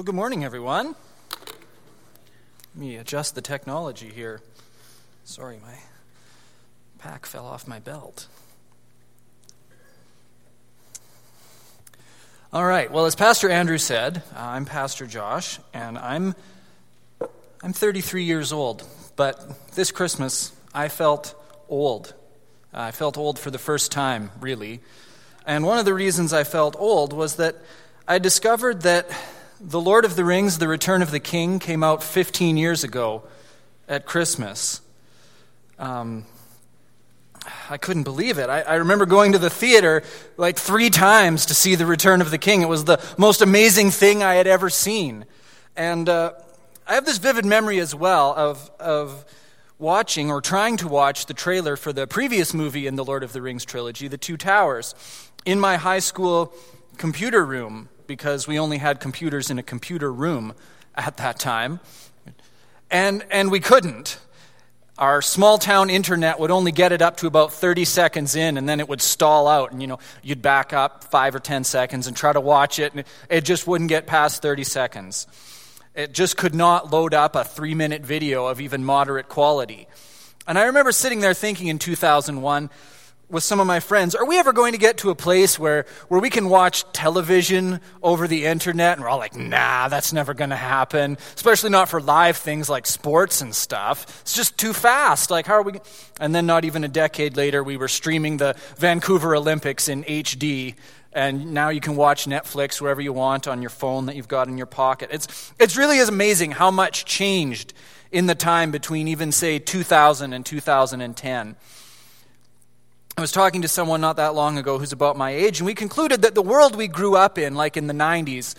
Well, good morning, everyone. Let me adjust the technology here. Sorry, my pack fell off my belt. All right. Well, as Pastor Andrew said, uh, I'm Pastor Josh, and I'm I'm 33 years old. But this Christmas, I felt old. I felt old for the first time, really. And one of the reasons I felt old was that I discovered that the Lord of the Rings, The Return of the King, came out 15 years ago at Christmas. Um, I couldn't believe it. I, I, remember going to the theater like three times to see The Return of the King. It was the most amazing thing I had ever seen. And uh, I have this vivid memory as well of, of watching or trying to watch the trailer for the previous movie in the Lord of the Rings trilogy, The Two Towers, in my high school computer room because we only had computers in a computer room at that time. And, and we couldn't. Our small town internet would only get it up to about 30 seconds in, and then it would stall out. And, you know, you'd back up five or 10 seconds and try to watch it, and it just wouldn't get past 30 seconds. It just could not load up a three minute video of even moderate quality. And I remember sitting there thinking in 2001, with some of my friends, are we ever going to get to a place where, where we can watch television over the internet? And we're all like, nah, that's never going to happen, especially not for live things like sports and stuff. It's just too fast. Like, how are we? And then, not even a decade later, we were streaming the Vancouver Olympics in HD. And now you can watch Netflix wherever you want on your phone that you've got in your pocket. It's, it's really is amazing how much changed in the time between even, say, 2000 and 2010. I was talking to someone not that long ago who's about my age, and we concluded that the world we grew up in, like in the 90s,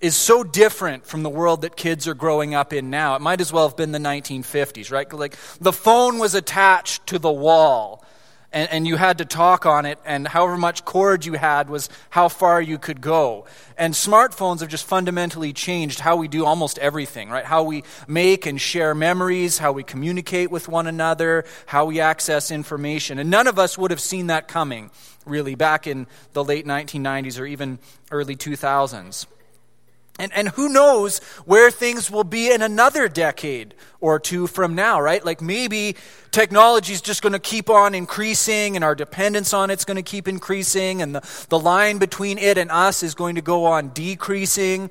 is so different from the world that kids are growing up in now. It might as well have been the 1950s, right? Like the phone was attached to the wall and, and you had to talk on it, and however much cord you had was how far you could go. And smartphones have just fundamentally changed how we do almost everything, right? How we make and share memories, how we communicate with one another, how we access information. And none of us would have seen that coming, really, back in the late 1990s or even early 2000s. And, and who knows where things will be in another decade or two from now, right? Like maybe technology is just going to keep on increasing and our dependence on it's going to keep increasing and the, the line between it and us is going to go on decreasing.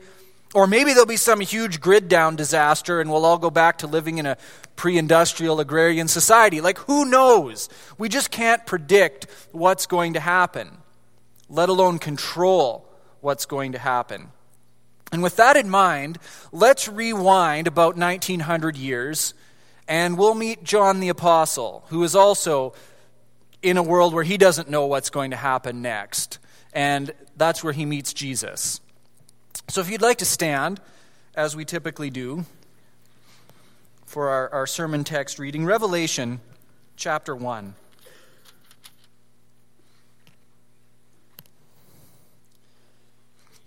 Or maybe there'll be some huge grid down disaster and we'll all go back to living in a pre industrial agrarian society. Like, who knows? We just can't predict what's going to happen, let alone control what's going to happen. And with that in mind, let's rewind about 1900 years and we'll meet John the Apostle, who is also in a world where he doesn't know what's going to happen next. And that's where he meets Jesus. So if you'd like to stand, as we typically do, for our, our sermon text reading, Revelation chapter 1.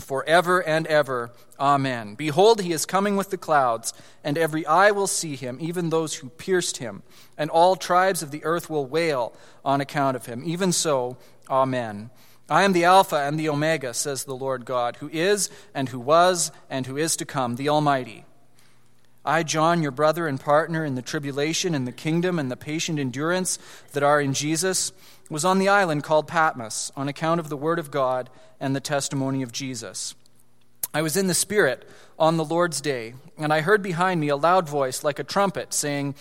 forever and ever. Amen. Behold, he is coming with the clouds, and every eye will see him, even those who pierced him, and all tribes of the earth will wail on account of him. Even so, Amen. I am the Alpha and the Omega, says the Lord God, who is, and who was, and who is to come, the Almighty. I, John, your brother and partner in the tribulation and the kingdom and the patient endurance that are in Jesus, was on the island called Patmos on account of the word of God and the testimony of Jesus. I was in the Spirit on the Lord's day, and I heard behind me a loud voice like a trumpet saying,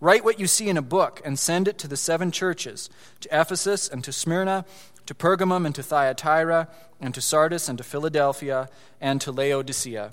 Write what you see in a book and send it to the seven churches to Ephesus and to Smyrna, to Pergamum and to Thyatira, and to Sardis and to Philadelphia and to Laodicea.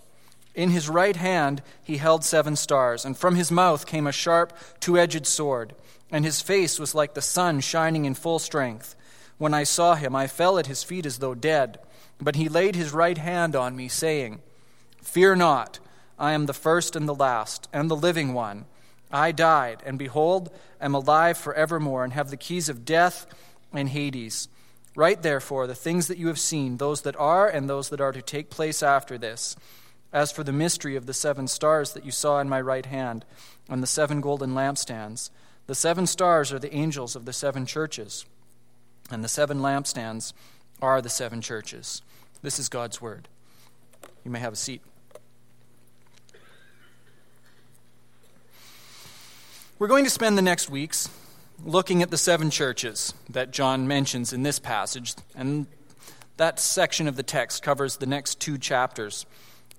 In his right hand he held seven stars, and from his mouth came a sharp, two edged sword, and his face was like the sun shining in full strength. When I saw him, I fell at his feet as though dead. But he laid his right hand on me, saying, Fear not, I am the first and the last, and the living one. I died, and behold, am alive forevermore, and have the keys of death and Hades. Write therefore the things that you have seen, those that are, and those that are to take place after this. As for the mystery of the seven stars that you saw in my right hand, and the seven golden lampstands, the seven stars are the angels of the seven churches, and the seven lampstands are the seven churches. This is God's word. You may have a seat. We're going to spend the next weeks looking at the seven churches that John mentions in this passage, and that section of the text covers the next two chapters.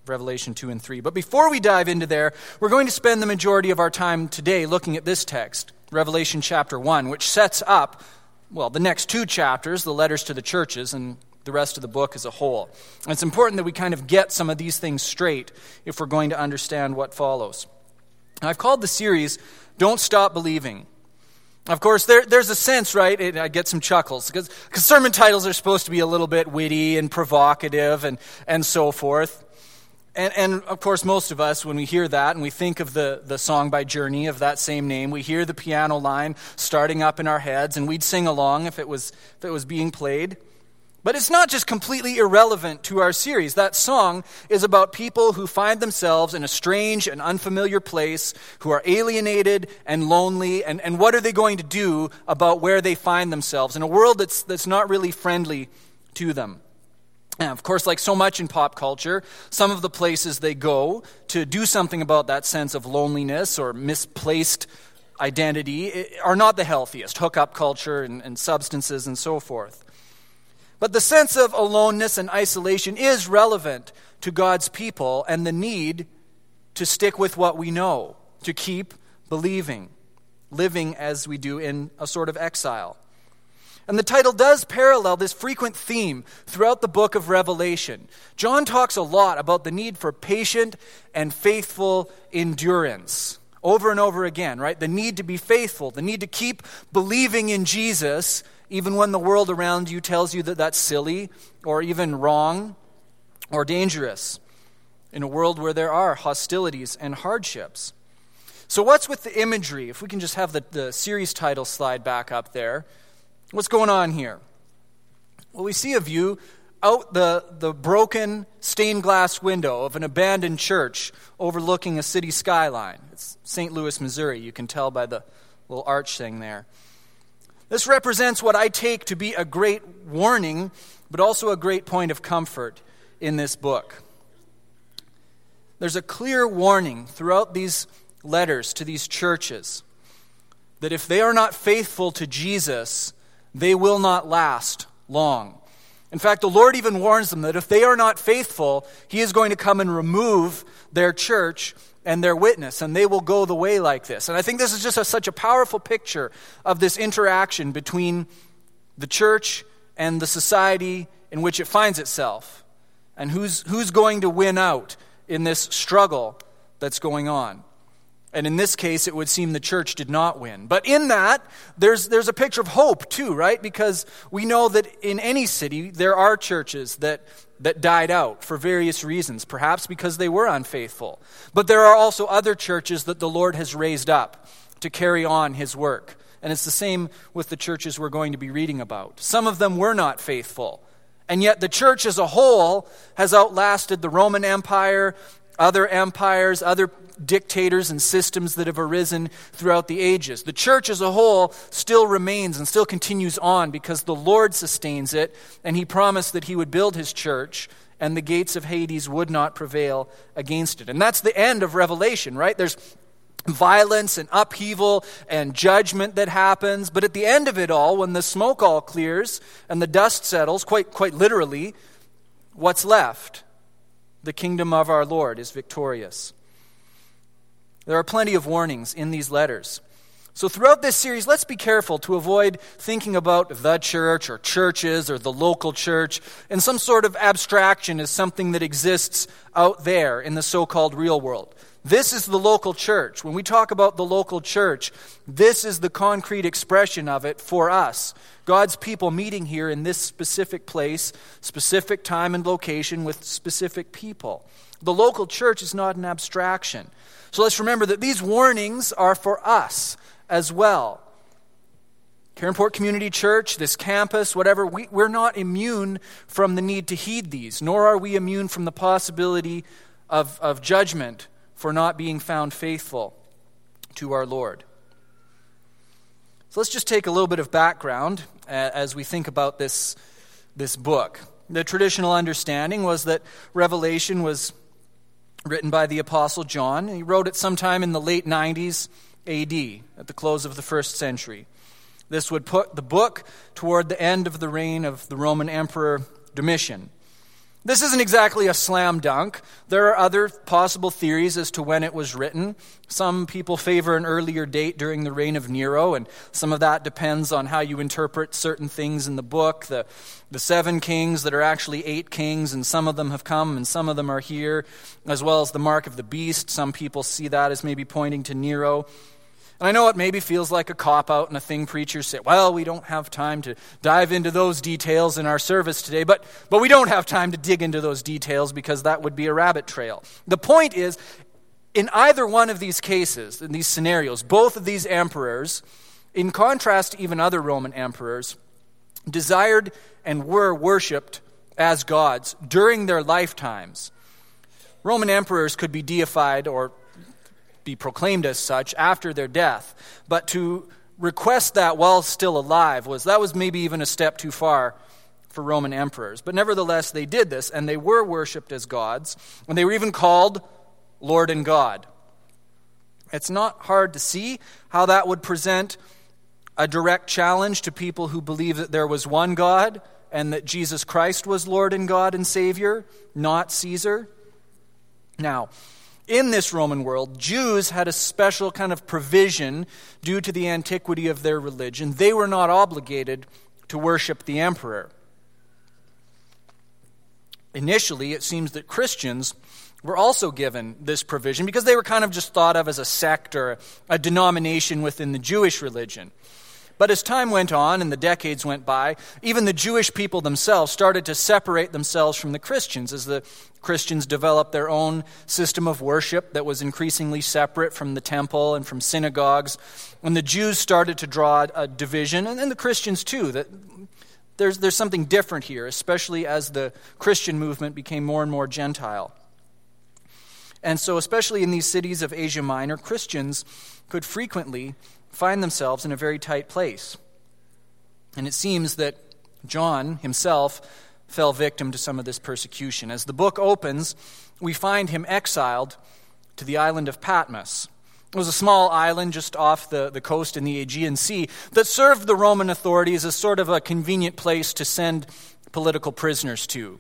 Revelation 2 and 3. But before we dive into there, we're going to spend the majority of our time today looking at this text, Revelation chapter 1, which sets up, well, the next two chapters, the letters to the churches, and the rest of the book as a whole. And it's important that we kind of get some of these things straight if we're going to understand what follows. I've called the series don't stop believing. Of course, there, there's a sense, right? It, I get some chuckles because sermon titles are supposed to be a little bit witty and provocative and, and so forth. And, and of course, most of us, when we hear that and we think of the, the song by Journey of that same name, we hear the piano line starting up in our heads and we'd sing along if it was, if it was being played. But it's not just completely irrelevant to our series. That song is about people who find themselves in a strange and unfamiliar place, who are alienated and lonely, and, and what are they going to do about where they find themselves in a world that's, that's not really friendly to them. And of course, like so much in pop culture, some of the places they go to do something about that sense of loneliness or misplaced identity are not the healthiest hookup culture and, and substances and so forth. But the sense of aloneness and isolation is relevant to God's people and the need to stick with what we know, to keep believing, living as we do in a sort of exile. And the title does parallel this frequent theme throughout the book of Revelation. John talks a lot about the need for patient and faithful endurance over and over again, right? The need to be faithful, the need to keep believing in Jesus even when the world around you tells you that that's silly or even wrong or dangerous, in a world where there are hostilities and hardships. So, what's with the imagery? If we can just have the, the series title slide back up there. What's going on here? Well, we see a view out the, the broken stained glass window of an abandoned church overlooking a city skyline. It's St. Louis, Missouri. You can tell by the little arch thing there. This represents what I take to be a great warning, but also a great point of comfort in this book. There's a clear warning throughout these letters to these churches that if they are not faithful to Jesus, they will not last long. In fact, the Lord even warns them that if they are not faithful, He is going to come and remove their church and their witness, and they will go the way like this. And I think this is just a, such a powerful picture of this interaction between the church and the society in which it finds itself, and who's, who's going to win out in this struggle that's going on. And in this case, it would seem the church did not win. But in that, there's, there's a picture of hope, too, right? Because we know that in any city, there are churches that, that died out for various reasons, perhaps because they were unfaithful. But there are also other churches that the Lord has raised up to carry on his work. And it's the same with the churches we're going to be reading about. Some of them were not faithful. And yet, the church as a whole has outlasted the Roman Empire other empires, other dictators and systems that have arisen throughout the ages. The church as a whole still remains and still continues on because the Lord sustains it, and He promised that He would build His church and the gates of Hades would not prevail against it. And that's the end of Revelation, right? There's violence and upheaval and judgment that happens, but at the end of it all, when the smoke all clears and the dust settles, quite, quite literally, what's left? The kingdom of our Lord is victorious. There are plenty of warnings in these letters. So, throughout this series, let's be careful to avoid thinking about the church or churches or the local church in some sort of abstraction as something that exists out there in the so called real world. This is the local church. When we talk about the local church, this is the concrete expression of it for us. God's people meeting here in this specific place, specific time and location with specific people. The local church is not an abstraction. So let's remember that these warnings are for us as well. Caronport Community Church, this campus, whatever, we, we're not immune from the need to heed these, nor are we immune from the possibility of, of judgment for not being found faithful to our Lord. So let's just take a little bit of background uh, as we think about this, this book. The traditional understanding was that Revelation was written by the Apostle John. He wrote it sometime in the late 90s AD, at the close of the first century. This would put the book toward the end of the reign of the Roman Emperor Domitian. This isn't exactly a slam dunk. There are other possible theories as to when it was written. Some people favor an earlier date during the reign of Nero, and some of that depends on how you interpret certain things in the book. The, the seven kings that are actually eight kings, and some of them have come and some of them are here, as well as the mark of the beast. Some people see that as maybe pointing to Nero. And I know it maybe feels like a cop out and a thing preachers say, well, we don't have time to dive into those details in our service today, but, but we don't have time to dig into those details because that would be a rabbit trail. The point is, in either one of these cases, in these scenarios, both of these emperors, in contrast to even other Roman emperors, desired and were worshipped as gods during their lifetimes. Roman emperors could be deified or be proclaimed as such after their death. But to request that while still alive was that was maybe even a step too far for Roman emperors. But nevertheless, they did this, and they were worshipped as gods, and they were even called Lord and God. It's not hard to see how that would present a direct challenge to people who believe that there was one God and that Jesus Christ was Lord and God and Savior, not Caesar. Now, in this Roman world, Jews had a special kind of provision due to the antiquity of their religion. They were not obligated to worship the emperor. Initially, it seems that Christians were also given this provision because they were kind of just thought of as a sect or a denomination within the Jewish religion. But as time went on and the decades went by, even the Jewish people themselves started to separate themselves from the Christians as the Christians developed their own system of worship that was increasingly separate from the temple and from synagogues. When the Jews started to draw a division, and, then the Christians too, that there's, there's something different here, especially as the Christian movement became more and more Gentile. And so, especially in these cities of Asia Minor, Christians could frequently find themselves in a very tight place. And it seems that John himself fell victim to some of this persecution. As the book opens, we find him exiled to the island of Patmos. It was a small island just off the, the coast in the Aegean Sea that served the Roman authorities as sort of a convenient place to send political prisoners to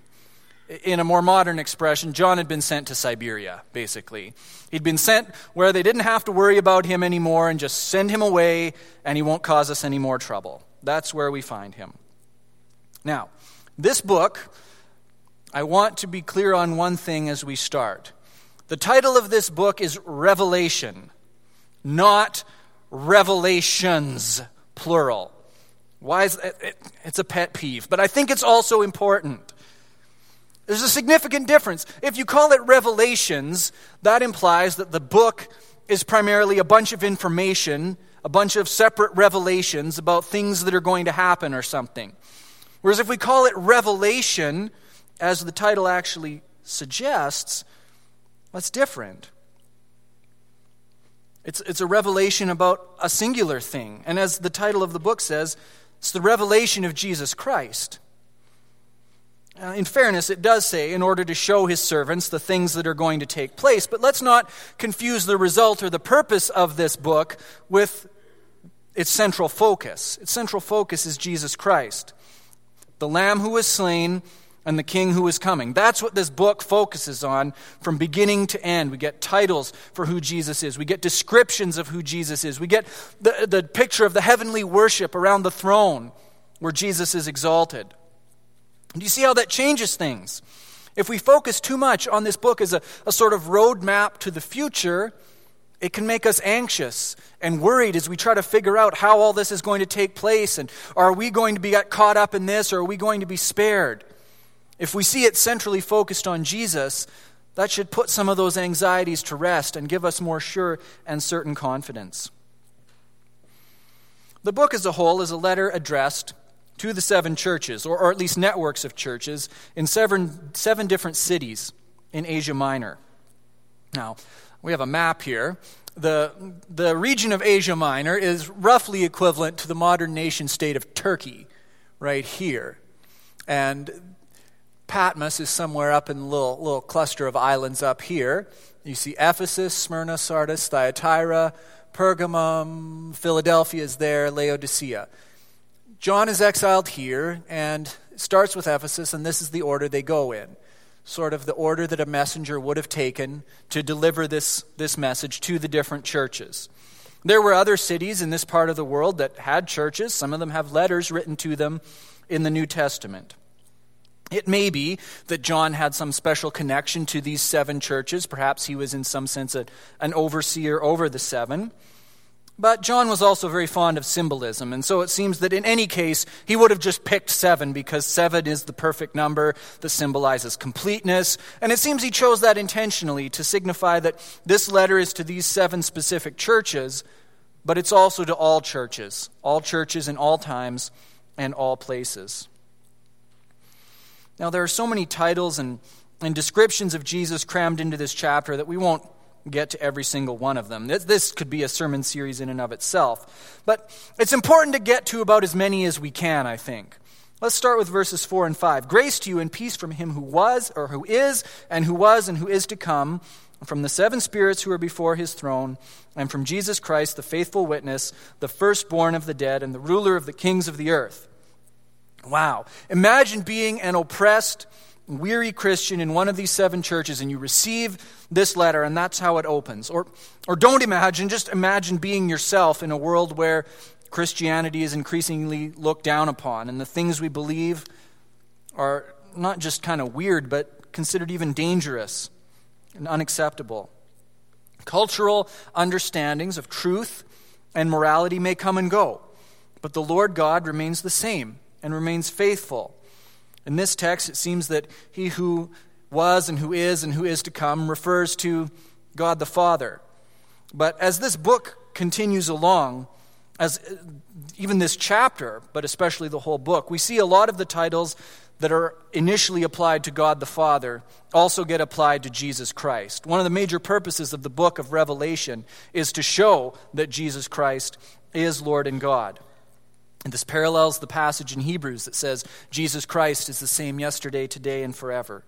in a more modern expression, John had been sent to Siberia, basically. He'd been sent where they didn't have to worry about him anymore and just send him away, and he won't cause us any more trouble. That's where we find him. Now, this book, I want to be clear on one thing as we start. The title of this book is Revelation, not Revelations, plural. Why is it? It's a pet peeve, but I think it's also important. There's a significant difference. If you call it Revelations, that implies that the book is primarily a bunch of information, a bunch of separate revelations about things that are going to happen or something. Whereas if we call it Revelation, as the title actually suggests, That's different. It's, it's a revelation about a singular thing. And as the title of the book says, it's the revelation of Jesus Christ. Uh, in fairness, it does say, in order to show his servants the things that are going to take place. But let's not confuse the result or the purpose of this book with its central focus. Its central focus is Jesus Christ, the Lamb who was slain and the King who is coming. That's what this book focuses on from beginning to end. We get titles for who Jesus is, we get descriptions of who Jesus is, we get the, the picture of the heavenly worship around the throne where Jesus is exalted. Do you see how that changes things? If we focus too much on this book as a, a sort of roadmap to the future, it can make us anxious and worried as we try to figure out how all this is going to take place and are we going to be caught up in this or are we going to be spared? If we see it centrally focused on Jesus, that should put some of those anxieties to rest and give us more sure and certain confidence. The book as a whole is a letter addressed to the seven churches, or, or at least networks of churches, in seven, seven different cities in Asia Minor. Now, we have a map here. The, the region of Asia Minor is roughly equivalent to the modern nation state of Turkey, right here. And Patmos is somewhere up in the little, little cluster of islands up here. You see Ephesus, Smyrna, Sardis, Thyatira, Pergamum, Philadelphia is there, Laodicea. John is exiled here and starts with Ephesus, and this is the order they go in. Sort of the order that a messenger would have taken to deliver this, this message to the different churches. There were other cities in this part of the world that had churches. Some of them have letters written to them in the New Testament. It may be that John had some special connection to these seven churches. Perhaps he was, in some sense, a, an overseer over the seven. But John was also very fond of symbolism, and so it seems that in any case, he would have just picked seven because seven is the perfect number that symbolizes completeness. And it seems he chose that intentionally to signify that this letter is to these seven specific churches, but it's also to all churches, all churches in all times and all places. Now, there are so many titles and, and descriptions of Jesus crammed into this chapter that we won't get to every single one of them. This, could be a sermon series in and of itself. But it's important to get to about as many as we can, I think. Let's start with verses 4 and 5. Grace to you and peace from him who was, or who is, and who was, and who is to come, from the seven spirits who are before his throne, and from Jesus Christ, the faithful witness, the firstborn of the dead, and the ruler of the kings of the earth. Wow. Imagine being an oppressed, weary Christian in one of these seven churches and you receive this letter and that's how it opens. Or, or don't imagine, just imagine being yourself in a world where Christianity is increasingly looked down upon and the things we believe are not just kind of weird, but considered even dangerous and unacceptable. Cultural understandings of truth and morality may come and go, but the Lord God remains the same and remains faithful. In this text, it seems that he who was and who is and who is to come refers to God the Father. But as this book continues along, as uh, even this chapter, but especially the whole book, we see a lot of the titles that are initially applied to God the Father also get applied to Jesus Christ. One of the major purposes of the book of Revelation is to show that Jesus Christ is Lord and God. And this parallels the passage in Hebrews that says Jesus Christ is the same yesterday, today, and forever.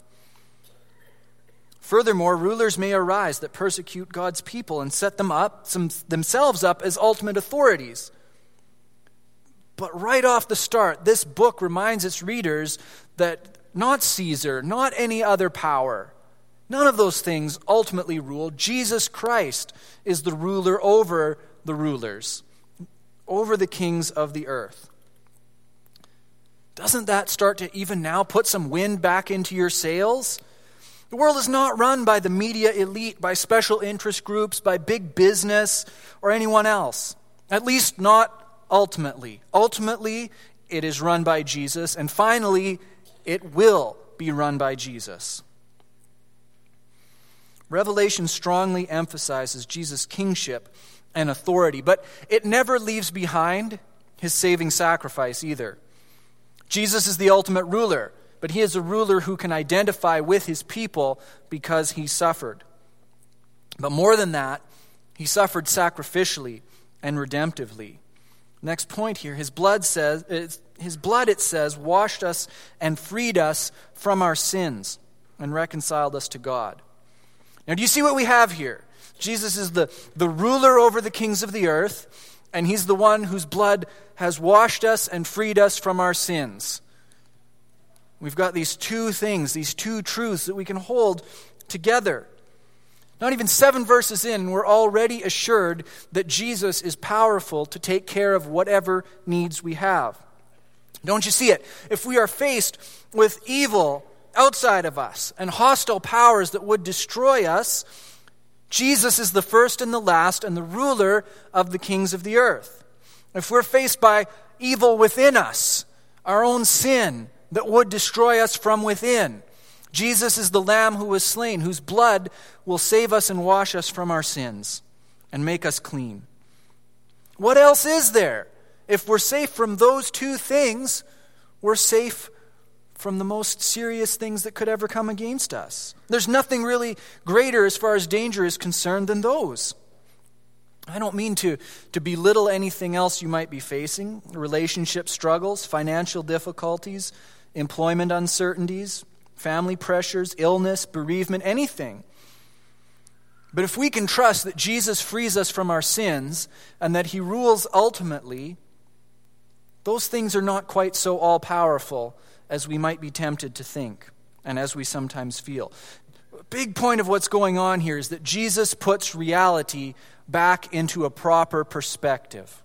Furthermore, rulers may arise that persecute God's people and set them up, some, themselves up as ultimate authorities. But right off the start, this book reminds its readers that not Caesar, not any other power, none of those things ultimately rule. Jesus Christ is the ruler over the rulers over the kings of the earth. Doesn't that start to even now put some wind back into your sails? The world is not run by the media elite, by special interest groups, by big business, or anyone else. At least not ultimately. Ultimately, it is run by Jesus, and finally, it will be run by Jesus. Revelation strongly emphasizes Jesus' kingship and authority, but it never leaves behind his saving sacrifice either. Jesus is the ultimate ruler, but he is a ruler who can identify with his people because he suffered. But more than that, he suffered sacrificially and redemptively. Next point here, his blood says his blood it says washed us and freed us from our sins and reconciled us to God. Now do you see what we have here? Jesus is the, the ruler over the kings of the earth, and he's the one whose blood has washed us and freed us from our sins. We've got these two things, these two truths that we can hold together. Not even seven verses in, we're already assured that Jesus is powerful to take care of whatever needs we have. Don't you see it? If we are faced with evil outside of us and hostile powers that would destroy us, Jesus is the first and the last and the ruler of the kings of the earth. If we're faced by evil within us, our own sin that would destroy us from within, Jesus is the Lamb who was slain, whose blood will save us and wash us from our sins and make us clean. What else is there? If we're safe from those two things, we're safe from the most serious things that could ever come against us. There's nothing really greater as far as danger is concerned than those. I don't mean to, to belittle anything else you might be facing relationship struggles, financial difficulties, employment uncertainties family pressures, illness, bereavement, anything. But if we can trust that Jesus frees us from our sins and that he rules ultimately, those things are not quite so all powerful as we might be tempted to think and as we sometimes feel. A big point of what's going on here is that Jesus puts reality back into a proper perspective.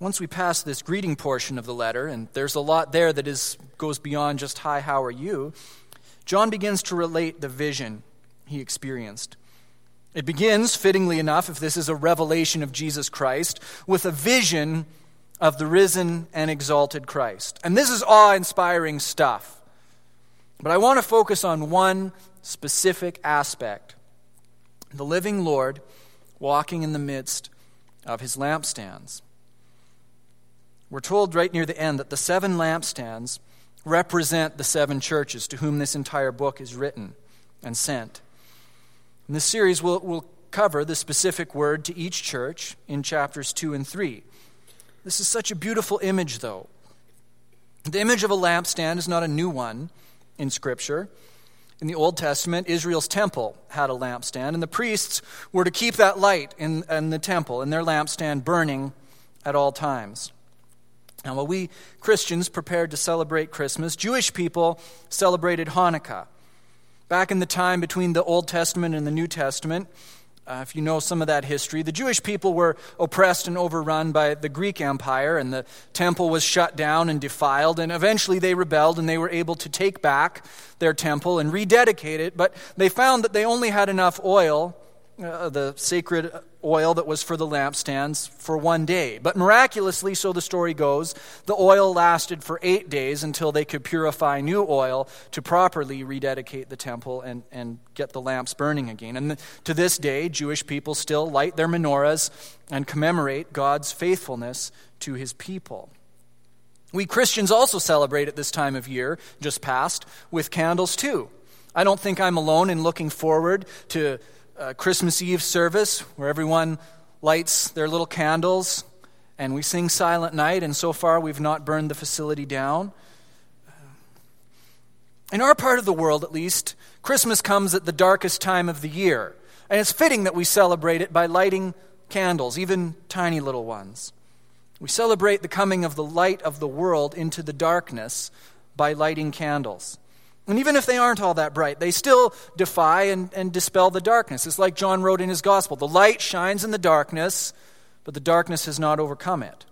once we pass this greeting portion of the letter, and there's a lot there that is, goes beyond just, Hi, how are you? John begins to relate the vision he experienced. It begins, fittingly enough, if this is a revelation of Jesus Christ, with a vision of the risen and exalted Christ. And this is awe inspiring stuff. But I want to focus on one specific aspect the living Lord walking in the midst of his lampstands. We're told right near the end that the seven lampstands represent the seven churches to whom this entire book is written and sent. In this series, we'll, we'll cover the specific word to each church in chapters 2 and 3. This is such a beautiful image, though. The image of a lampstand is not a new one in Scripture. In the Old Testament, Israel's temple had a lampstand, and the priests were to keep that light in, in the temple and their lampstand burning at all times. Now, while we Christians prepared to celebrate Christmas, Jewish people celebrated Hanukkah. Back in the time between the Old Testament and the New Testament, uh, if you know some of that history, the Jewish people were oppressed and overrun by the Greek Empire, and the temple was shut down and defiled, and eventually they rebelled and they were able to take back their temple and rededicate it, but they found that they only had enough oil uh, the sacred oil that was for the lampstands for one day. But miraculously, so the story goes, the oil lasted for eight days until they could purify new oil to properly rededicate the temple and, and get the lamps burning again. And to this day, Jewish people still light their menorahs and commemorate God's faithfulness to his people. We Christians also celebrate at this time of year, just past, with candles too. I don't think I'm alone in looking forward to uh, Christmas Eve service where everyone lights their little candles and we sing Silent Night, and so far we've not burned the facility down. In our part of the world, at least, Christmas comes at the darkest time of the year, and it's fitting that we celebrate it by lighting candles, even tiny little ones. We celebrate the coming of the light of the world into the darkness by lighting candles. And even if they aren't all that bright, they still defy and, and dispel the darkness. It's like John wrote in his gospel the light shines in the darkness, but the darkness has not overcome it.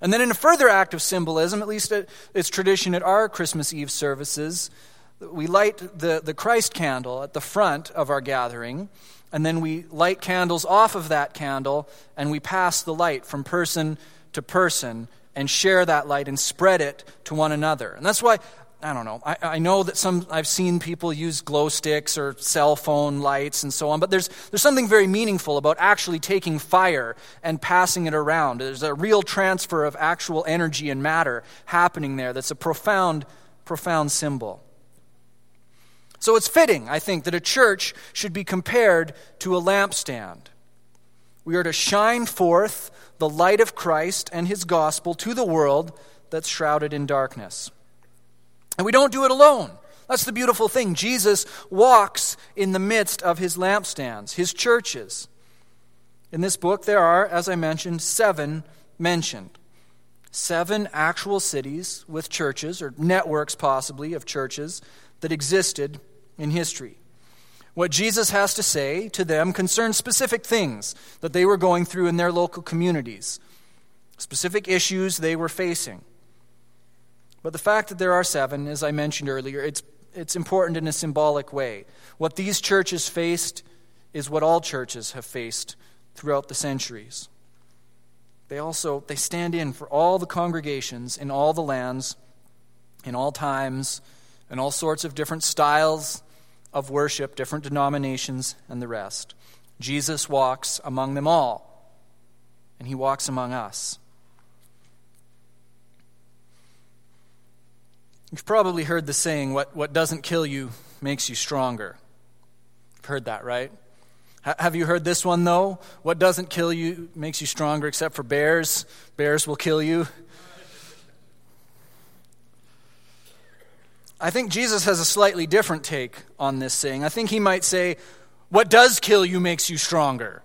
And then, in a further act of symbolism, at least it's tradition at our Christmas Eve services, we light the, the Christ candle at the front of our gathering, and then we light candles off of that candle, and we pass the light from person to person and share that light and spread it to one another. And that's why I don't know. I, I, know that some I've seen people use glow sticks or cell phone lights and so on, but there's there's something very meaningful about actually taking fire and passing it around. There's a real transfer of actual energy and matter happening there. That's a profound, profound symbol. So it's fitting, I think, that a church should be compared to a lampstand. We are to shine forth the light of Christ and his gospel to the world that's shrouded in darkness. And we don't do it alone. That's the beautiful thing. Jesus walks in the midst of his lampstands, his churches. In this book, there are, as I mentioned, seven mentioned. Seven actual cities with churches, or networks possibly of churches, that existed in history. What Jesus has to say to them concerns specific things that they were going through in their local communities, specific issues they were facing. But the fact that there are seven, as I mentioned earlier, it's, it's important in a symbolic way. What these churches faced is what all churches have faced throughout the centuries. They also they stand in for all the congregations in all the lands, in all times, in all sorts of different styles of worship, different denominations, and the rest. Jesus walks among them all, and he walks among us. You've probably heard the saying, what, what doesn't kill you makes you stronger. You've heard that, right? H- have you heard this one, though? What doesn't kill you makes you stronger, except for bears. Bears will kill you. I think Jesus has a slightly different take on this saying. I think he might say, What does kill you makes you stronger.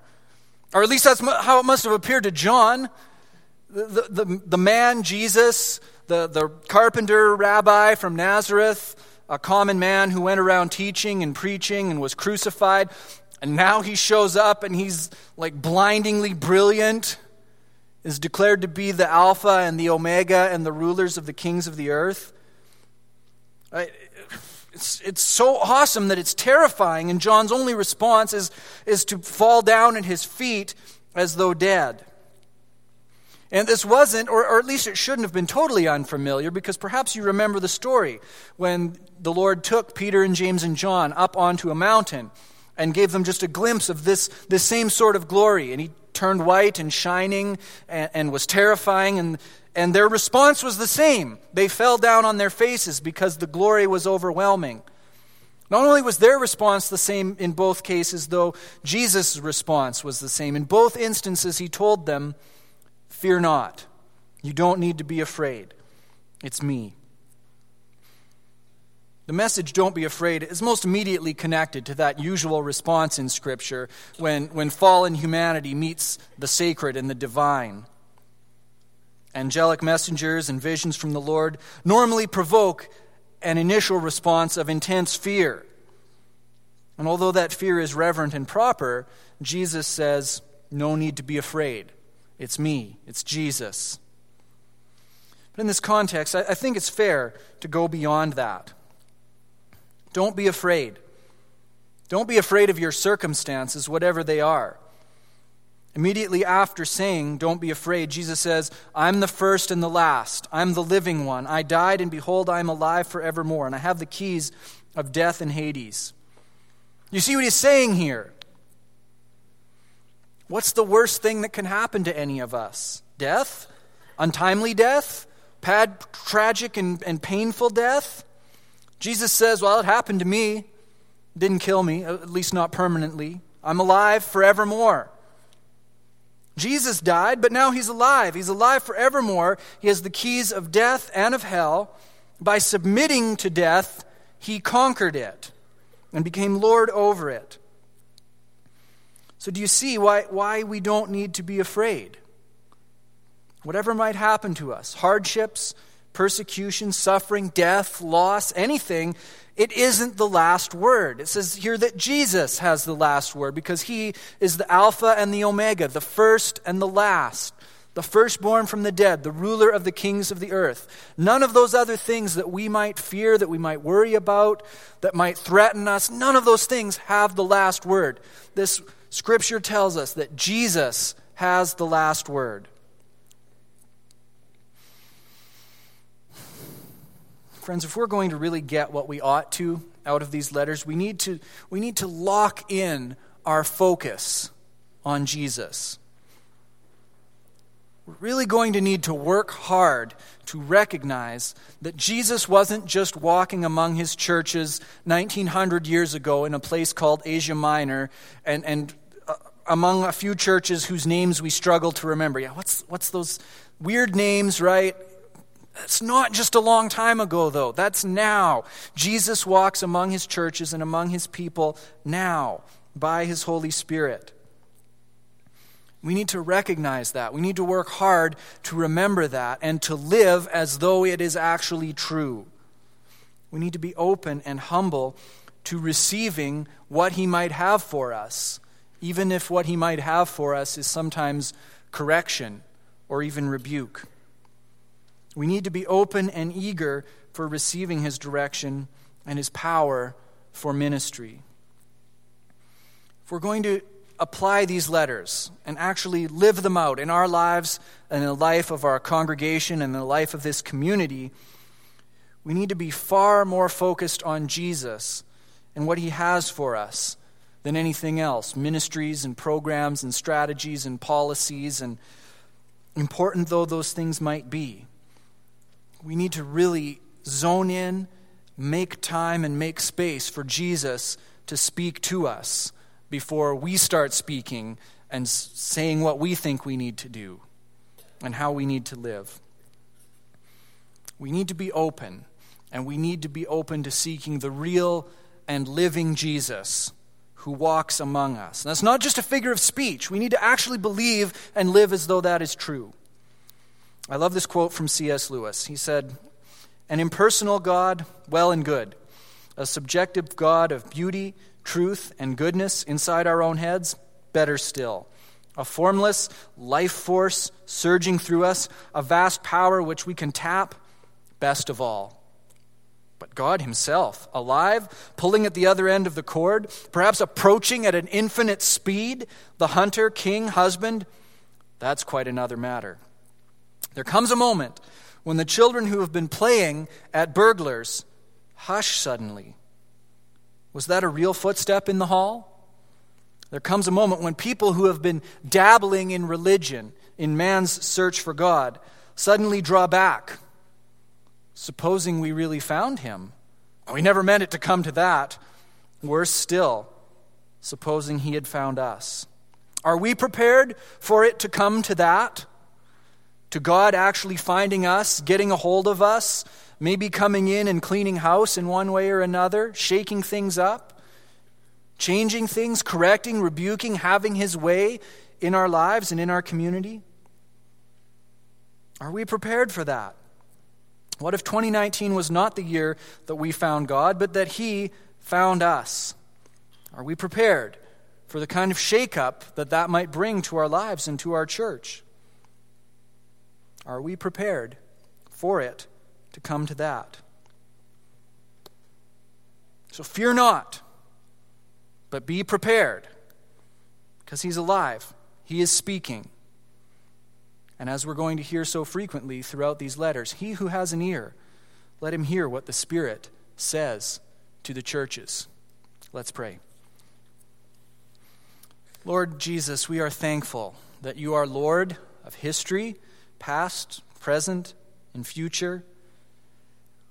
Or at least that's how it must have appeared to John. The, the, the, the man, Jesus, the, the carpenter rabbi from Nazareth, a common man who went around teaching and preaching and was crucified. And now he shows up and he's like blindingly brilliant, is declared to be the Alpha and the Omega and the rulers of the kings of the earth. It's, it's so awesome that it's terrifying, and John's only response is, is to fall down at his feet as though dead. And this wasn't, or, or, at least it shouldn't have been totally unfamiliar, because perhaps you remember the story when the Lord took Peter and James and John up onto a mountain and gave them just a glimpse of this, this same sort of glory. And he turned white and shining and, and was terrifying, and and their response was the same. They fell down on their faces because the glory was overwhelming. Not only was their response the same in both cases, though, Jesus' response was the same. In both instances, he told them, Fear not. You don't need to be afraid. It's me. The message, don't be afraid, is most immediately connected to that usual response in Scripture when, when fallen humanity meets the sacred and the divine angelic messengers and visions from the Lord normally provoke an initial response of intense fear. And although that fear is reverent and proper, Jesus says, No need to be afraid. It's me, it's Jesus. But in this context, I think it's fair to go beyond that. Don't be afraid. Don't be afraid of your circumstances, whatever they are. Immediately after saying, Don't be afraid, Jesus says, I'm the first and the last. I'm the living one. I died, and behold, I am alive forevermore, and I have the keys of death and Hades. You see what he's saying here? What's the worst thing that can happen to any of us? Death? Untimely death? Tragic, and, and painful death? Jesus says, Well, it happened to me. It didn't kill me, at least not permanently. I'm alive forevermore. Jesus died, but now he's alive. He's alive forevermore. He has the keys of death and of hell. By submitting to death, he conquered it and became Lord over it. So, do you see why, why we don't need to be afraid? Whatever might happen to us hardships, persecution, suffering, death, loss, anything it isn't the last word. It says here that Jesus has the last word because he is the Alpha and the Omega, the first and the last, the firstborn from the dead, the ruler of the kings of the earth. None of those other things that we might fear, that we might worry about, that might threaten us, none of those things have the last word. This scripture tells us that Jesus has the last word. Friends, if we're going to really get what we ought to out of these letters, we need to, we need to lock in our focus on Jesus. we're really going to need to work hard to recognize that Jesus wasn't just walking among his churches 1900 years ago in a place called Asia Minor and, and among a few churches whose names we struggle to remember. Yeah, what's, what's those weird names, right? That's not just a long time ago, though. That's now. Jesus walks among his churches and among his people now by his Holy Spirit. We need to recognize that. We need to work hard to remember that and to live as though it is actually true. We need to be open and humble to receiving what He might have for us, even if what He might have for us is sometimes correction or even rebuke. We need to be open and eager for receiving His direction and His power for ministry. If we're going to apply these letters and actually live them out in our lives and in the life of our congregation and the life of this community, we need to be far more focused on Jesus and what he has for us than anything else ministries and programs and strategies and policies and important though those things might be we need to really zone in make time and make space for Jesus to speak to us before we start speaking and saying what we think we need to do and how we need to live. We need to be open, and we need to be open to seeking the real and living Jesus who walks among us. And that's not just a figure of speech. We need to actually believe and live as though that is true. I love this quote from C.S. Lewis. He said, An impersonal God, well and good. A subjective God of beauty, truth, and goodness inside our own heads, better still. A formless life force surging through us, a vast power which we can tap, best of all. But God Himself, alive, pulling at the other end of the cord, perhaps approaching at an infinite speed, the hunter, king, husband, that's quite another matter. There comes a moment when the children who have been playing at burglars hush suddenly was that a real footstep in the hall? There comes a moment when people who have been dabbling in religion, in man's search for God, suddenly draw back. Supposing we really found him. We never meant it to come to that. Worse still, supposing he had found us. Are we prepared for it to come to that? To God actually finding us, getting a hold of us, maybe coming in and cleaning house in one way or another, shaking things up, changing things, correcting, rebuking, having his way in our lives and in our community? Are we prepared for that? What if 2019 was not the year that we found God, but that He found us? Are we prepared for the kind of shakeup that that might bring to our lives and to our church? Are we prepared for it to come to that. So fear not, but be prepared, because he's alive. He is speaking. And as we're going to hear so frequently throughout these letters, he who has an ear, let him hear what the Spirit says to the churches. Let's pray. Lord Jesus, we are thankful that you are Lord of history, past, present, and future.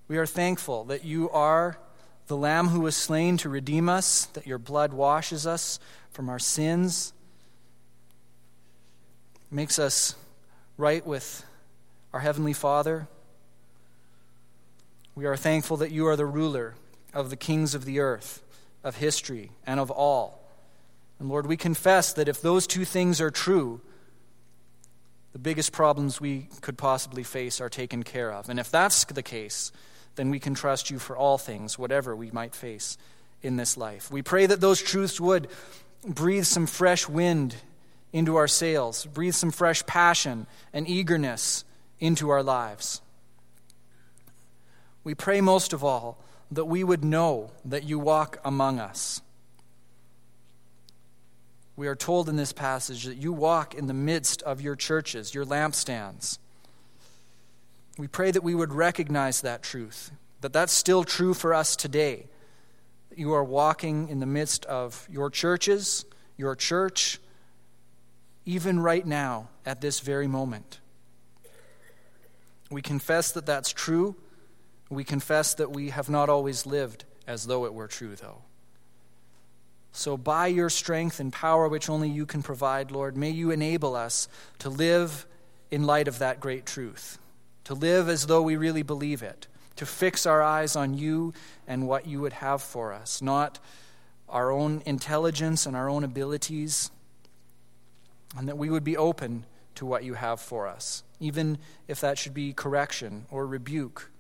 We are thankful that you are the Lamb who was slain to redeem us, that your blood washes us from our sins, makes us right with our Heavenly Father. We are thankful that you are the ruler of the kings of the earth, of history, and of all. And Lord, we confess that if those two things are true, the biggest problems we could possibly face are taken care of. And if that's the case, then we can trust you for all things, whatever we might face in this life. We pray that those truths would breathe some fresh wind into our sails, breathe some fresh passion and eagerness into our lives. We pray most of all that we would know that you walk among us. We are told in this passage that you walk in the midst of your churches, your lampstands. We pray that we would recognize that truth, that that's still true for us today. That you are walking in the midst of your churches, your church, even right now at this very moment. We confess that that's true. We confess that we have not always lived as though it were true, though. So, by your strength and power, which only you can provide, Lord, may you enable us to live in light of that great truth, to live as though we really believe it, to fix our eyes on you and what you would have for us, not our own intelligence and our own abilities, and that we would be open to what you have for us, even if that should be correction or rebuke.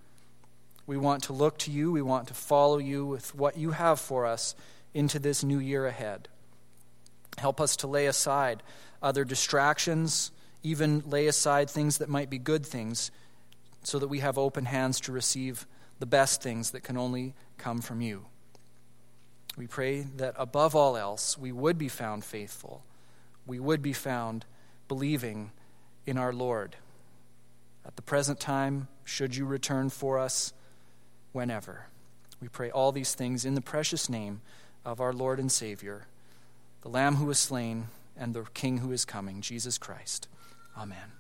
We want to look to you, we want to follow you with what you have for us into this new year ahead. Help us to lay aside other distractions, even lay aside things that might be good things, so that we have open hands to receive the best things that can only come from you. We pray that above all else, we would be found faithful. We would be found believing in our Lord. At the present time, should you return for us, whenever. We pray all these things in the precious name of our Lord and Savior, the Lamb who was slain and the King who is coming, Jesus Christ. Amen.